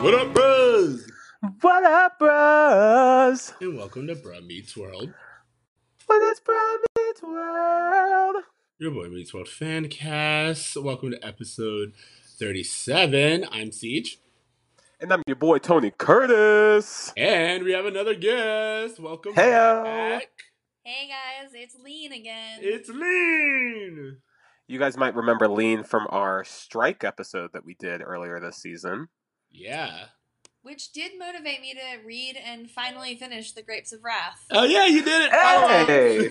What up, bros? What up, bros? And welcome to Bruh Meets World, What is Bro Meets World? your boy Meets World fan cast. Welcome to episode 37. I'm Ceej. And I'm your boy Tony Curtis. And we have another guest. Welcome Heyo. back. Hey guys, it's Lene again. It's Lene. You guys might remember Lene from our strike episode that we did earlier this season. Yeah. which did motivate me to read and finally finish The Grapes of Wrath. Oh, yeah, you did it. Hey!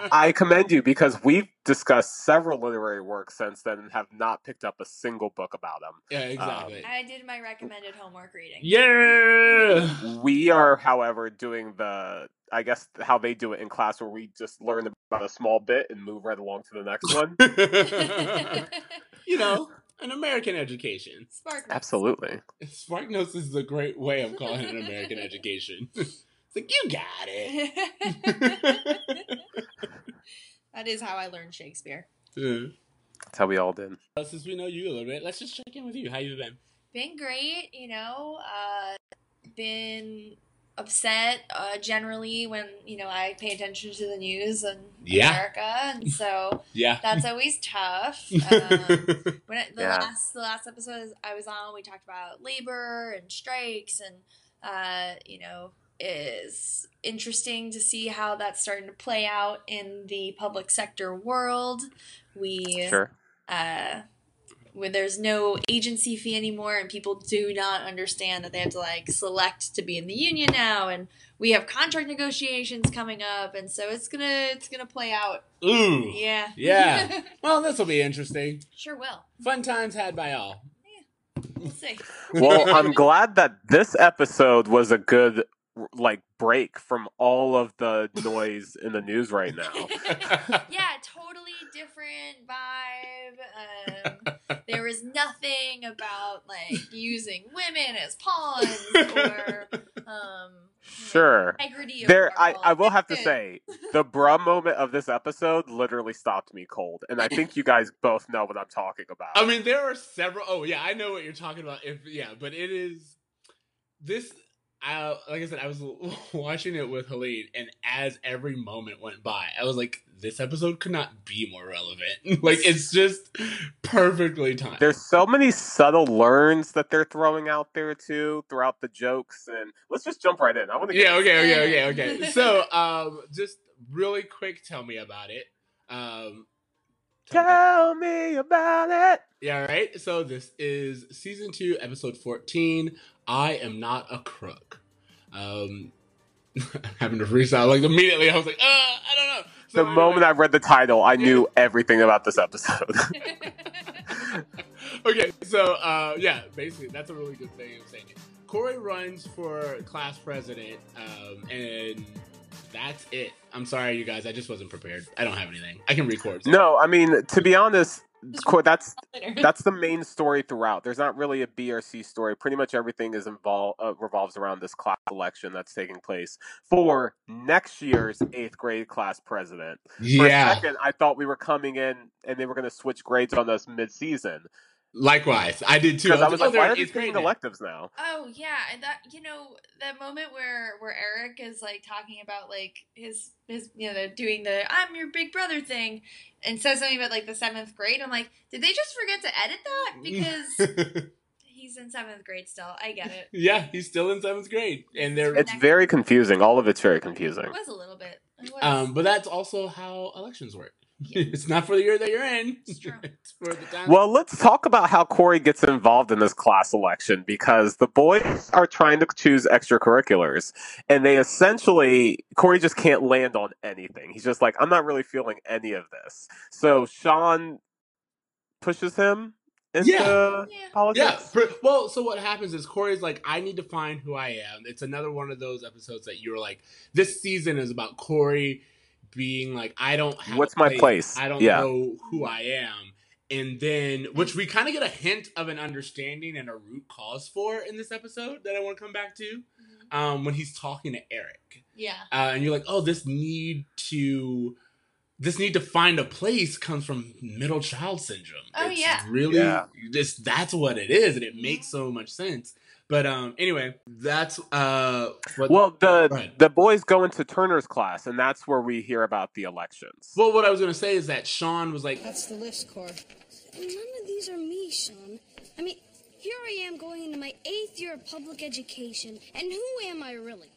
Oh. I commend you because we've discussed several literary works since then and have not picked up a single book about them. yeah, exactly. I did my recommended homework reading. yeah. We are, however, doing the, I guess, how they do it in class where we just learn about a small bit and move right along to the next one. you know, an American education. Spark. Absolutely. Spark Notes is a great way of calling it an American education. it's like, you got it. that is how I learned Shakespeare. That's how we all did. Since we know you a little bit, let's just check in with you. How you been? Been great, you know. Uh, been upset uh, generally when you know I pay attention to the news in Yeah. America, and so Yeah. that's always tough. Um, when it, the Yeah. last the last episode I was on, we talked about labor and strikes, and uh, you know, is interesting to see how that's starting to play out in the public sector world. We Sure. uh, when there's no agency fee anymore, and people do not understand that they have to like select to be in the union now, and we have contract negotiations coming up, and so it's gonna it's gonna play out. Ooh. Yeah, Yeah. Well, this will be interesting. sure will. Fun times had by all. Yeah, We'll see. well, I'm glad that this episode was a good like break from all of the noise in the news right now. yeah, totally different vibe. Um, there was nothing about like using women as pawns or um, Sure. integrity. Of There I. I will have to say the bruh moment of this episode literally stopped me cold. And I think you guys both know what I'm talking about. I mean, there are several. Oh, yeah, I know what you're talking about. If yeah, but it is this. I, like I said, I was watching it with Helene, and as every moment went by, I was like, "This episode could not be more relevant. like, it's just perfectly timed." There's so many subtle learns that they're throwing out there too throughout the jokes and let's just jump right in. I want to yeah. Okay. Okay. Okay. Okay. So, um, just really quick, tell me about it. Um, tell me- Tell me about it. Yeah, right. So this is season two, episode fourteen. I am not a crook. Um, having to freestyle like immediately. I was like, uh, I don't know. So The moment I read the title, I knew everything about this episode. okay, so uh, yeah, basically that's a really good thing of saying it. Cory runs for class president, um, and that's it. I'm sorry, you guys. I just wasn't prepared. I don't have anything. I can record. so- no, I mean to be honest, Just that's that's the main story throughout. There's not really a B or C story. Pretty much everything is involved uh, revolves around this class election that's taking place for next year's eighth grade class president. For Yeah. a second, I thought we were coming in and they were going to switch grades on us mid-season Likewise, I did too. because I was oh, like, why in are they grade taking now. electives now? Oh yeah, and that you know that moment where where Eric is like talking about like his his you know they're doing the I'm your big brother thing, and says something about like the seventh grade. I'm like, did they just forget to edit that because he's in seventh grade still? I get it. yeah, he's still in seventh grade, and they're It's very confusing. All of it's very confusing. It was a little bit. Um, but that's also how elections work. Yeah. it's not for the year that you're in. It's true. it's for the time. Well, let's talk about how Cory gets involved in this class election because the boys are trying to choose extracurriculars and they essentially, Cory just can't land on anything. He's just like, I'm not really feeling any of this. So Shawn pushes him into Yeah. Yeah. politics. Yeah. Well, so what happens is Cory's like, I need to find who I am. It's another one of those episodes that you're like, this season is about Cory being like, I don't have What's a my place? I don't Yeah. know who I am. And then, which we kind of get a hint of an understanding and a root cause for in this episode that I want to come back to. um, when he's talking to Eric, Yeah. uh, and you're like, oh, this need to. This need to find a place comes from middle child syndrome. Oh, it's yeah. really Yeah. just that's what it is, and it makes so much sense. But um, anyway, that's uh, what, Well, the Go the boys go into Turner's class, and that's where we hear about the elections. well, what I was gonna say is that Shawn was like, That's the list, Cor. None of these are me, Shawn. I mean, here I am going into my eighth year of public education, and who am I really?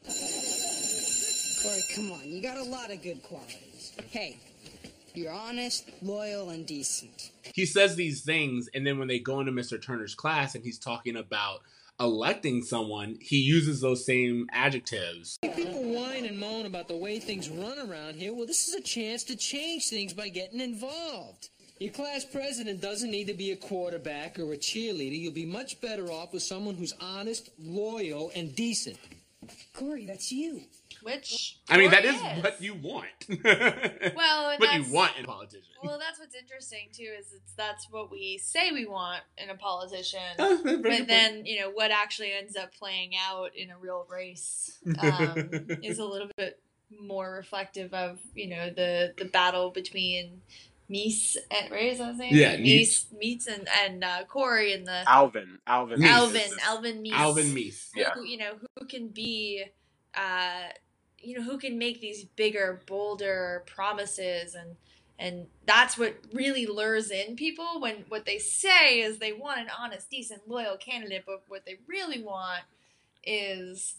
Cory, come on. You got a lot of good qualities. Hey, you're honest, loyal, and decent. he says these things, and then when they go into Mr. Turner's class and he's talking about electing someone, he uses those same adjectives. People whine and moan about the way things run around here. Well, this is a chance to change things by getting involved. Your class president doesn't need to be a quarterback or a cheerleader. You'll be much better off with someone who's honest, loyal, and decent. Cory, that's you. Which I mean, that is, is what you want. Well, and what you want in a politician. Well, that's what's interesting too is it's that's what we say we want in a politician, Oh, that's a but point. then you know what actually ends up playing out in a real race um, is a little bit more reflective of you know the the battle between Meese and right is that his name? Yeah, Meese, Meets and and uh, Cory and the Alvin, Alvin, Meese. Alvin, is- Alvin Meese, Alvin Meese. Yeah. who, you know who can be uh you know who can make these bigger bolder promises and and that's what really lures in people when what they say is they want an honest decent loyal candidate but what they really want is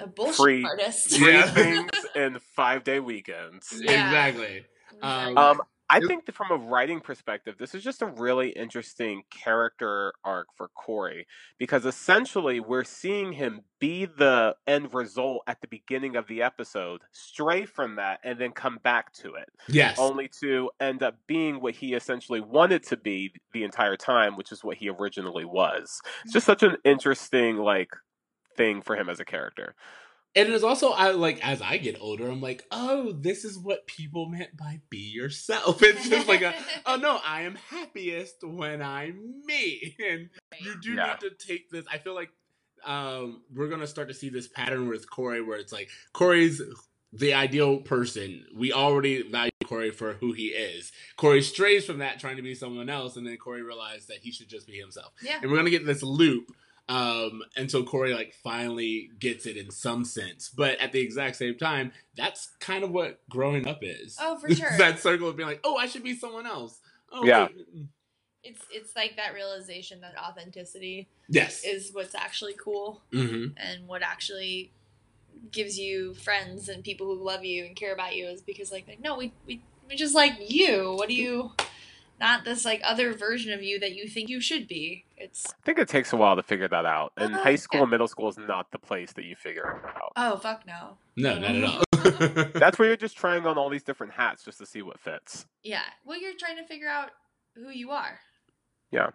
a bullshit Free- artist Free Yeah. things and five day weekends. Yeah. Exactly. Exactly. Um, I think that from a writing perspective, this is just a really interesting character arc for Cory because essentially we're seeing him be the end result at the beginning of the episode, stray from that, and then come back to it, Yes. only to end up being what he essentially wanted to be the entire time, which is what he originally was. It's mm. just such an interesting like thing for him as a character. And it's also I like as I get older, I'm like, oh, this is what people meant by be yourself. It's just like a oh no, I am happiest when I'm me. And you do Yeah. need to take this. I feel like um we're gonna start to see this pattern with Cory where it's like Cory's the ideal person. We already value Cory for who he is. Cory strays from that trying to be someone else, and then Cory realized that he should just be himself. yeah and we're gonna get this loop um until Cory like finally gets it in some sense. But at the exact same time, that's kind of what growing up is. Oh, for sure. that circle of being like, oh, I should be someone else. Oh, Yeah. wait, it's it's like that realization that authenticity Yes. is what's actually cool hmm and what actually gives you friends and people who love you and care about you is because like, like no we, we we just like you what do you not this like other version of you that you think you should be it's I think it takes a while to figure that out, and Uh, high school yeah. and middle school is not the place that you figure it out. oh fuck no No, not at all. That's where you're just trying on all these different hats just to see what fits. yeah well you're trying to figure out who you are Yeah.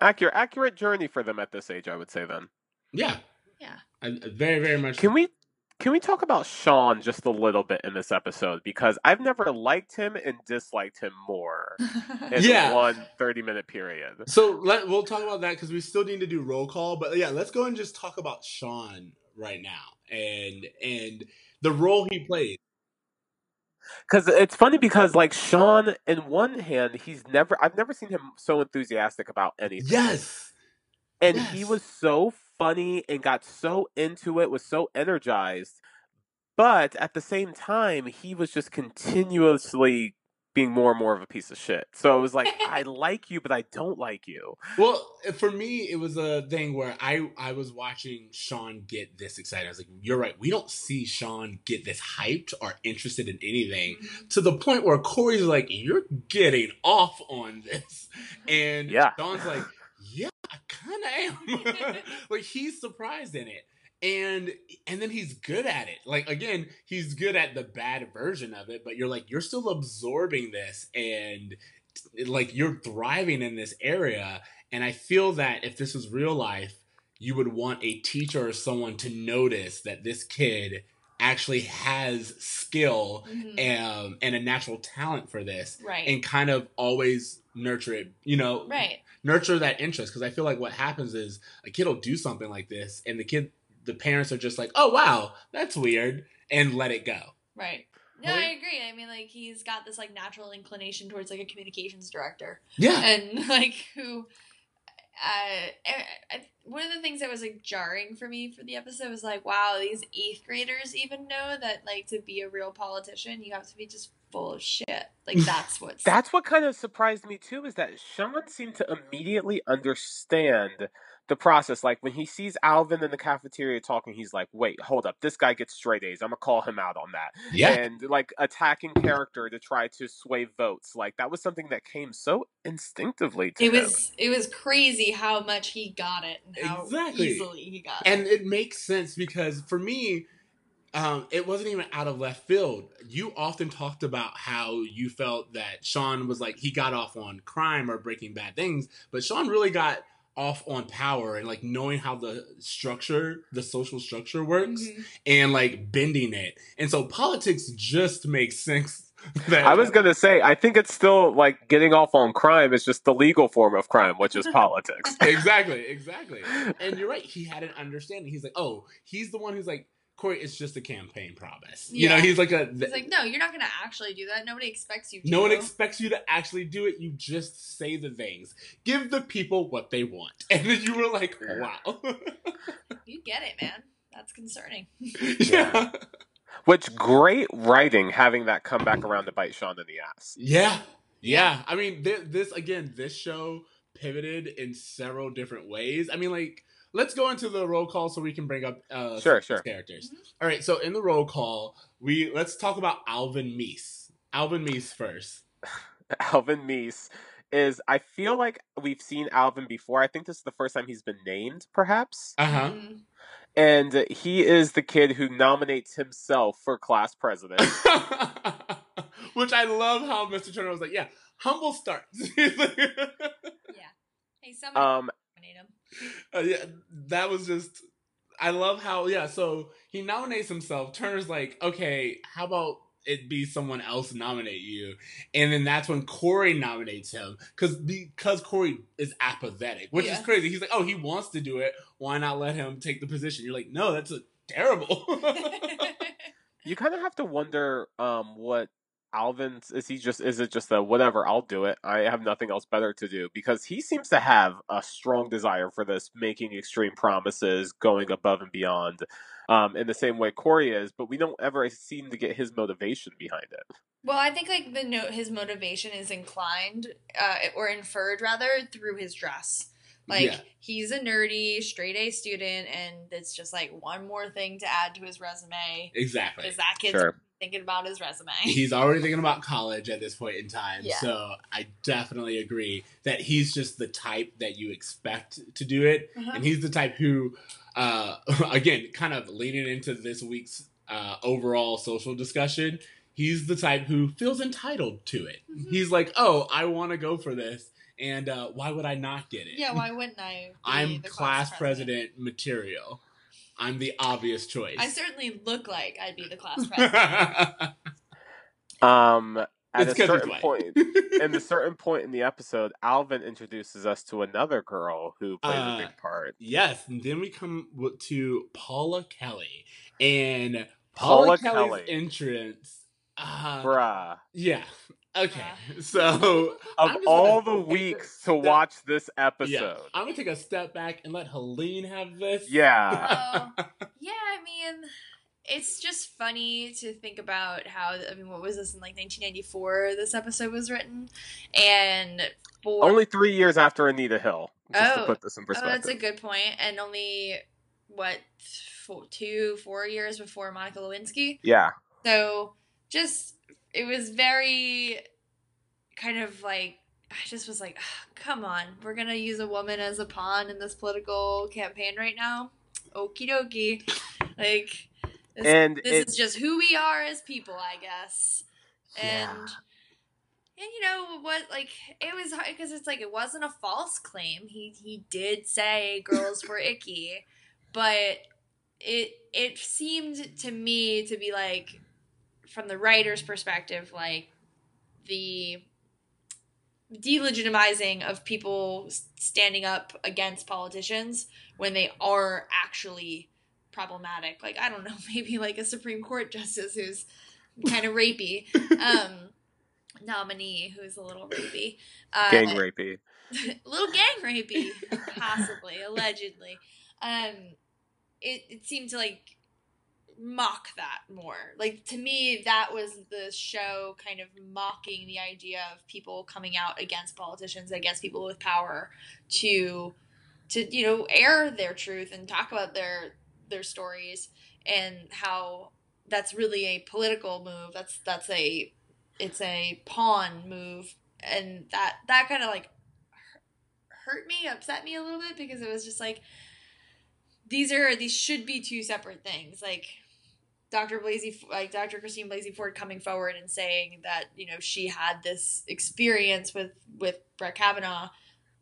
Accurate, accurate journey for them at this age, I would say. Then yeah. Yeah. I, I very, very much. can we can we talk about Shawn just a little bit in this episode because I've never liked him and disliked him more in Yeah. one 30 minute period. So let we'll talk about that because we still need to do roll call. But yeah, let's go and just talk about Shawn right now and and the role he plays. Because it's funny because like Shawn, in one hand, he's never I've never seen him so enthusiastic about anything. Yes. and he was so funny and got so into it was so energized but at the same time he was just continuously being more and more of a piece of shit so it was like i like you but i don't like you Well, eh, for me, it was a thing where I I was watching Shawn get this excited. I was like, "You're right. We don't see Shawn get this hyped or interested in anything mm-hmm. to the point where Cory's like, "You're getting off on this," and Yeah. Shawn's like, "Yeah, I kind of am." like he's surprised in it, and and then he's good at it. Like again, he's good at the bad version of it, but you're like, you're still absorbing this and like you're thriving in this area and i feel that if this was real life you would want a teacher or someone to notice that this kid actually has skill Mhm. um, and a natural talent for this right and kind of always nurture it you know right nurture that interest because i feel like what happens is a kid will do something like this and the kid the parents are just like, oh wow, that's weird, and let it go. Right. No, I agree. I mean, like he's got this like natural inclination towards like a communications director, Yeah. and like who, uh, I, one of the things that was like jarring for me for the episode was like, wow, these eighth graders even know that like to be a real politician, you have to be just full of shit. Like that's what's That's what kind of surprised me too, is that Shawn seemed to immediately understand the process. Like when he sees Alvin in the cafeteria talking, he's like, "Wait, hold up, this guy gets straight A's. I'm gonna call him out on that." Yeah. and like attacking character to try to sway votes. Like that was something that came so instinctively to him It him. was it was crazy how much he got it and how Exactly. easily he got it. and it makes sense because for me um, it wasn't even out of left field you often talked about how you felt that shawn was like he got off on crime or breaking bad things but shawn really got off on power and like knowing how the structure the social structure works Mhm. and like bending it and so politics just makes sense that I was gonna say, I think it's still like getting off on crime is just the legal form of crime, which is politics. exactly, exactly. And you're right. He had an understanding. He's like, oh, he's the one who's like, Cory, it's just a campaign promise. You know, he's like a. He's like, no, you're not gonna actually do that. Nobody expects you to. no one expects you to actually do it. You just say the things. Give the people what they want. And then you were like, wow. You get it, man. That's concerning. yeah. Which great writing having that come back around to bite Shawn in the ass. Yeah. Yeah. I mean, th- this, again, this show pivoted in several different ways. I mean, like, let's go into the roll call so we can bring up uh, Sure, sure. of these characters. All right. So in the roll call, we let's talk about Alvin Meese. Alvin Meese first. Alvin Meese is I feel like we've seen Alvin before. I think this is the first time he's been named, perhaps. Uh huh. Mm. And he is the kid who nominates himself for class president. Which I love how Mr. Turner was like, yeah, humble starts. yeah. Hey, somebody Um nominate him. Uh, yeah, that was just. I love how yeah. So he nominates himself. Turner's like, okay, how about it be someone else nominate you? And then that's when Cory nominates him because because Cory is apathetic, which is crazy. He's like, oh, he wants to do it. Why not let him take the position? You're like, no, that's a terrible. you kind of have to wonder um what Alvin's is he just is it just a whatever I'll do it I have nothing else better to do because he seems to have a strong desire for this making extreme promises going above and beyond um in the same way Cory is but we don't ever seem to get his motivation behind it well, I think like the note his motivation is inclined uh, or inferred rather through his dress. Like Yeah. he's a nerdy straight A student, and it's just like one more thing to add to his resume exactly. because that kid's Sure. thinking about his resume. he's already thinking about college at this point in time. Yeah. So I definitely agree that he's just the type that you expect to do it. Uh-huh. And he's the type who, uh, again, kind of leaning into this week's uh, overall social discussion, he's the type who feels entitled to it. Mhm. He's like, oh, I want to go for this. And uh, why would I not get it? yeah, why wouldn't I? be I'm the class president material. I'm the obvious choice. I certainly look like I'd be the class president. um at It's a 'cause he's certain point in the certain point in the episode Alvin introduces us to another girl who plays Uh, a big part Yes, and then we come to Paula Kelly and Paula, Paula Kelly's Kelly. entrance. Uh, bruh yeah. Okay. So of all the take a weeks to watch this yeah, episode I'm gonna take a step back and let Helene have this. yeah Oh, yeah, I mean, it's just funny to think about how. I mean, what was this in like 1994? This episode was written, and for Only three years after Anita Hill. Just to Oh. put this in oh, perspective. that's a good point, and only what four, two, four years before Monica Lewinsky. yeah. So just it was very kind of like I just was like, "Ah, come on, we're gonna use a woman as a pawn in this political campaign right now. Okie dokie, like this, And this is just who we are as people, I guess. Yeah. And and you know what? Like it was hard because it's like it wasn't a false claim. He he did say girls were icky, but it it seemed to me to be like from the writer's perspective, like the delegitimizing of people standing up against politicians when they are actually problematic. Like I don't know, maybe like a Supreme Court justice who's kind of rapey, um, nominee who's a little rapey, uh, Gang rapey. little gang rapey, possibly, allegedly. Um, it it seemed to like mock that more. Like to me, that was the show kind of mocking the idea of people coming out against politicians, against people with power, to to you know air their truth and talk about their their stories and how that's really a political move. That's that's a it's a pawn move, and that that kind of like hurt me, upset me a little bit because it was just like these are these should be two separate things. Like Dr. Blasey, like Dr. Christine Blasey Ford coming forward and saying that you know she had this experience with with Brett Kavanaugh.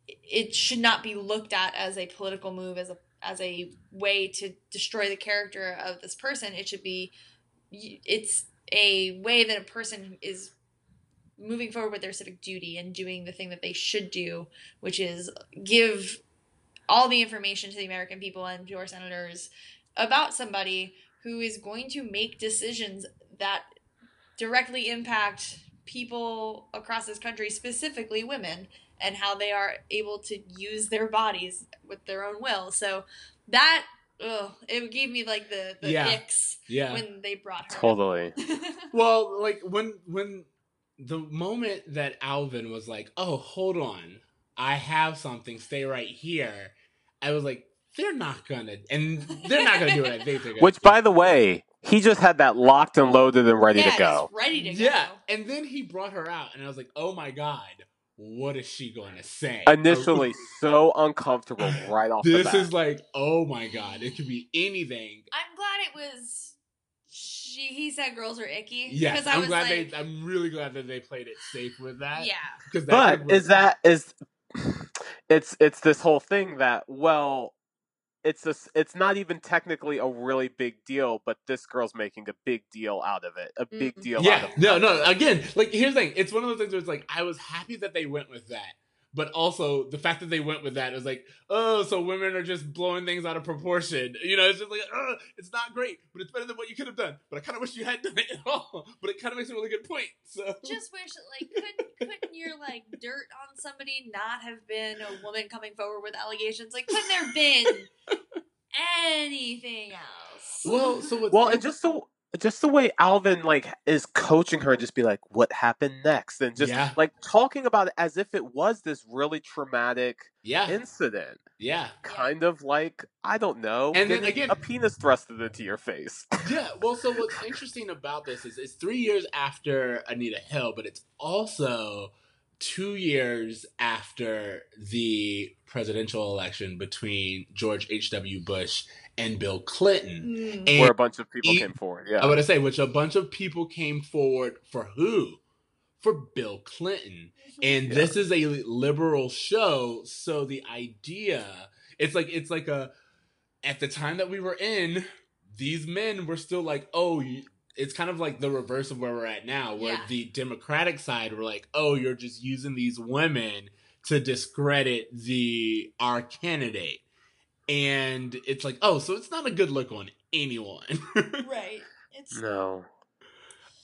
It should not be looked at as a political move, as a as a way to destroy the character of this person. It should be, it's a way that a person is moving forward with their civic duty and doing the thing that they should do, which is give all the information to the American people and to our senators about somebody who is going to make decisions that directly impact people across this country, specifically women, and how they are able to use their bodies with their own will. So that ugh, it gave me like the the Yeah. icks Yeah. when they brought her. Totally. Well, like when when the moment that Alvin was like, "Oh, hold on, I have something. Stay right here," I was like, "They're not gonna," and they're not gonna do what I think they're gonna. Which, do. by the way, he just had that locked and loaded and ready yeah, to go. ready to yeah, go. and then he brought her out, and I was like, "Oh my god, what is she going to say?" Initially, so uncomfortable right off the this is like, "Oh my god, it could be anything." I'm glad it was. She he said girls are icky. Yes, because I I'm was glad like, they. I'm really glad that they played it safe with that. yeah, because but is that is it's it's this whole thing that well it's this it's not even technically a really big deal but this girl's making a big deal out of it a big Mhm. deal out Yeah, of no, no. Again, like here's the thing. It's one of those things where it's like I was happy that they went with that, but also the fact that they went with that is like, oh, so women are just blowing things out of proportion. You know, it's just like, oh, it's not great, but it's better than what you could have done. But I kind of wish you had done it at all. But it kind of makes a really good point. So just wish like couldn't couldn't your like dirt on somebody not have been a woman coming forward with allegations? Like couldn't there have been anything else? well, so what's well and just the just the way alvin like is coaching her just be like what happened next and just Yeah. like talking about it as if it was this really traumatic yeah, incident yeah, kind of like i don't know And then again- a penis thrusted into your face yeah. Well, so what's interesting about this is it's three years after Anita Hill, but it's also two years after the presidential election between George H.W. Bush and Bill Clinton. Mm. And where a bunch of people e- came forward yeah I would say, which a bunch of people came forward for who? For Bill Clinton. And Yeah. this is a liberal show, so the idea it's like it's like a at the time that we were in, these men were still like, oh, you, it's kind of like the reverse of where we're at now, where Yeah. the Democratic side were like, oh, you're just using these women to discredit the our candidate. And it's like, oh, so it's not a good look on anyone. right. It's no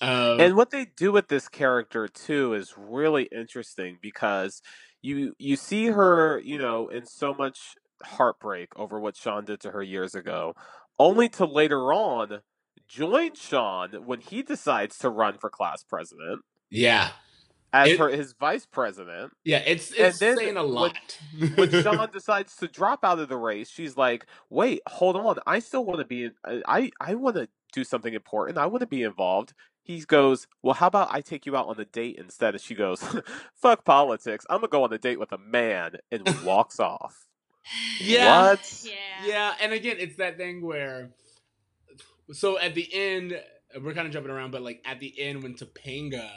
um, and what they do with this character too is really interesting because you you see her you know in so much heartbreak over what Shawn did to her years ago only to later on join Shawn when he decides to run for class president yeah, as It- her his vice president yeah, it's And it's then saying a when- lot. when Shawn decides to drop out of the race, she's like, "Wait, hold on. I still want to be. Uh, I I want to do something important. I want to be involved." He goes, "Well, how about I take you out on a date instead?" And she goes, "Fuck politics. I'm gonna go on a date with a man," and walks off. Yeah. What? yeah. Yeah, and again, it's that thing where, so at the end, we're kind of jumping around, but like at the end when Topanga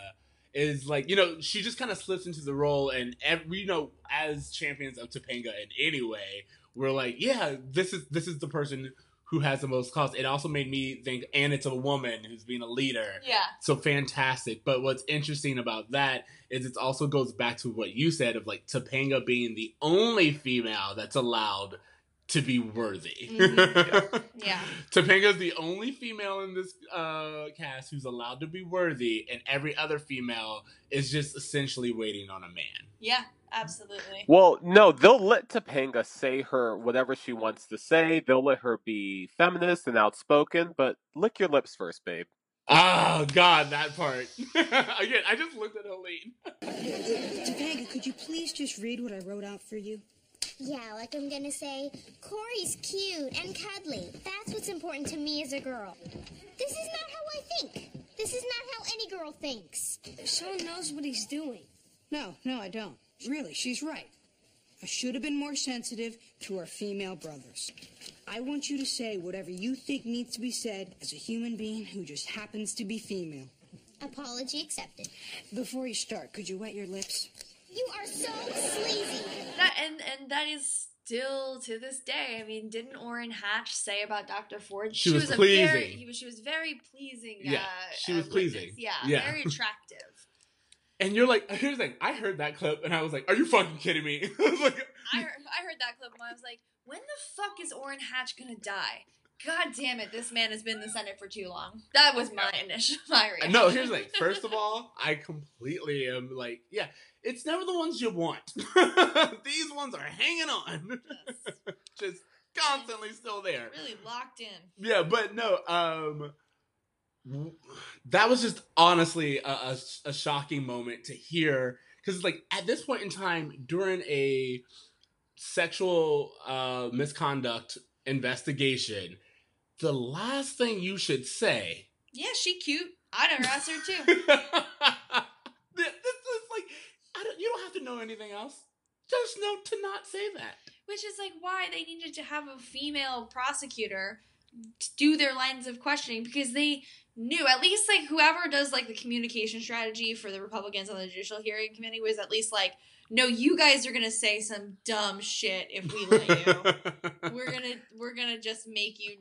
is like, you know, she just kind of slips into the role, and every, you know, as champions of Topanga in any way, we're like, yeah, this is this is the person who has the most cost. It also made me think, and it's a woman who's being a leader. Yeah. So fantastic. But what's interesting about that is it also goes back to what you said of like Topanga being the only female that's allowed to be worthy. Mhm. Yeah. Topanga's the only female in this uh, cast who's allowed to be worthy, and every other female is just essentially waiting on a man. Yeah, absolutely. Well, no, they'll let Topanga say her whatever she wants to say. They'll let her be feminist and outspoken, but lick your lips first, babe. Oh God, that part. Again, I just looked at Helene. Topanga, could you please just read what I wrote out for you? Yeah, like I'm gonna say, Cory's cute and cuddly. That's what's important to me as a girl. This is not how I think. This is not how any girl thinks. Shawn knows what he's doing. No, no, I don't. Really, she's right. I should have been more sensitive to our female brothers. I want you to say whatever you think needs to be said as a human being who just happens to be female. Apology accepted. Before you start, could you wet your lips? You are so sleazy. That and and that is still to this day. I mean, didn't Orrin Hatch say about Dr. Ford? She was a very pleasing. he was she was very pleasing. Yeah, uh, she uh, was pleasing. Yeah, Yeah. very attractive. And you're like, here's the thing. I heard that clip, and I was like, "Are you fucking kidding me?" I was like, I heard, I heard that clip and I was like, when the fuck is Orrin Hatch gonna die? God damn it, this man has been in the Senate for too long. That was my initial my reaction. No, here's the thing. First of all, I completely am like, yeah, it's never the ones you want. These ones are hanging on, Yes. just constantly still there. really locked in. Yeah, but no, um, that was just honestly a, a, a shocking moment to hear because, it's like, at this point in time during a sexual uh, misconduct investigation, the last thing you should say Yeah, she cute. I'd harass her too. this is like I don't, you don't have to know anything else. Just know to not say that. Which is like why they needed to have a female prosecutor to do their lines of questioning because they knew at least like whoever does like the communication strategy for the Republicans on the Judicial Hearing Committee was at least like, no, you guys are gonna say some dumb shit if we let you. we're gonna we're gonna just make you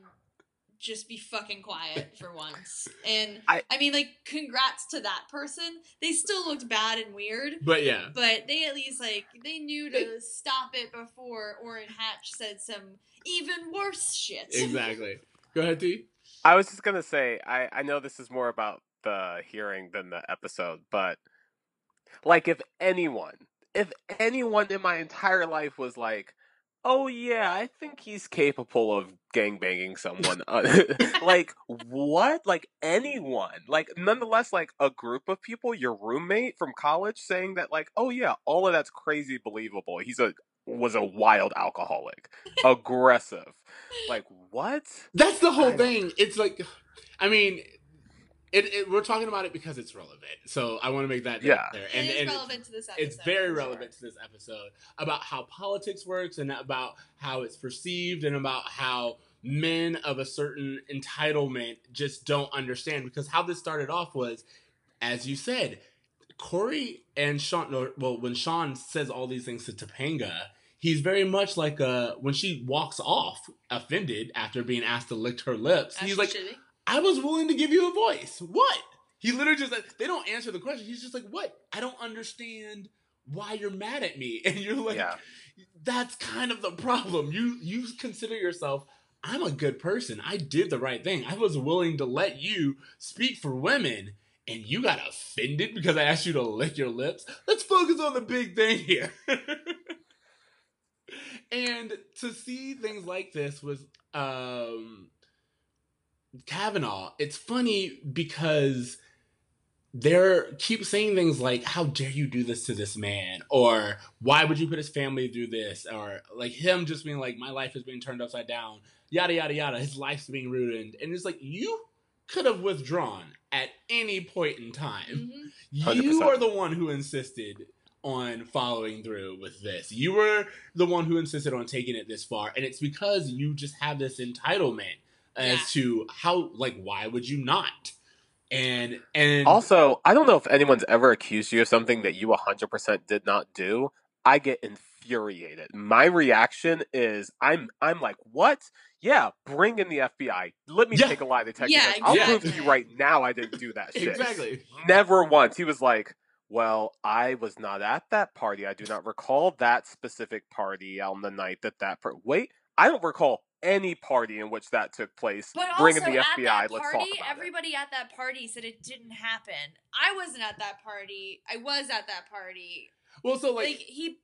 just be fucking quiet for once. And I, I- mean like congrats to that person. They still looked bad and weird. but yeah, But they at least like they knew to stop it before Orrin Hatch said some even worse shit. exactly. Go ahead, T. I was just gonna say, I, I know this is more about the hearing than the episode, but like if anyone, if anyone in my entire life was like, oh yeah, I think he's capable of gangbanging someone, uh, like what? Like anyone? Like nonetheless, like a group of people, your roommate from college, saying that like, oh yeah, all of that's crazy believable. He's a was a wild alcoholic, aggressive. Like what? That's the whole I thing. It's like, I mean, it, it, we're talking about it because it's relevant. So I want to make that Yeah. there. And, is and relevant to this episode. it's very sure. relevant to this episode about how politics works and about how it's perceived and about how men of a certain entitlement just don't understand because how this started off was as you said cory and shawn well when shawn says all these things to topanga he's very much like uh when she walks off offended after being asked to lick her lips As he's like should be. I was willing to give you a voice. What? He literally just like they don't answer the question. He's just like, what? I don't understand why you're mad at me. And you're like, Yeah. that's kind of the problem. You you consider yourself, I'm a good person. I did the right thing. I was willing to let you speak for women. And you got offended because I asked you to lick your lips. Let's focus on the big thing here. and to see things like this with um Kavanaugh, it's funny because they're keep saying things like, How dare you do this to this man? Or why would you put his family through this? Or like him just being like, My life is being turned upside down, yada yada yada, his life's being ruined. And it's like you could have withdrawn at any point in time. Mhm. You 100%. are the one who insisted on following through with this. You were the one who insisted on taking it this far, and it's because you just have this entitlement as Yeah. to how, like, why would you not? And and Also, I don't know if anyone's ever accused you of something that you 100% did not do. I get infuriated. My reaction is I'm I'm like, "What? Yeah, bring in the FBI. Let me Yeah. take a lie detector Yeah, test. I'll prove to you right now I didn't do that shit." exactly. Never once. He was like, "Well, I was not at that party. I do not recall that specific party on the night that that per- Wait, I don't recall any party in which that took place. But Bringing also the at FBI. that Let's party, talk about it. everybody at that party said it didn't happen. I wasn't at that party. I was at that party. Well, so Like, like, he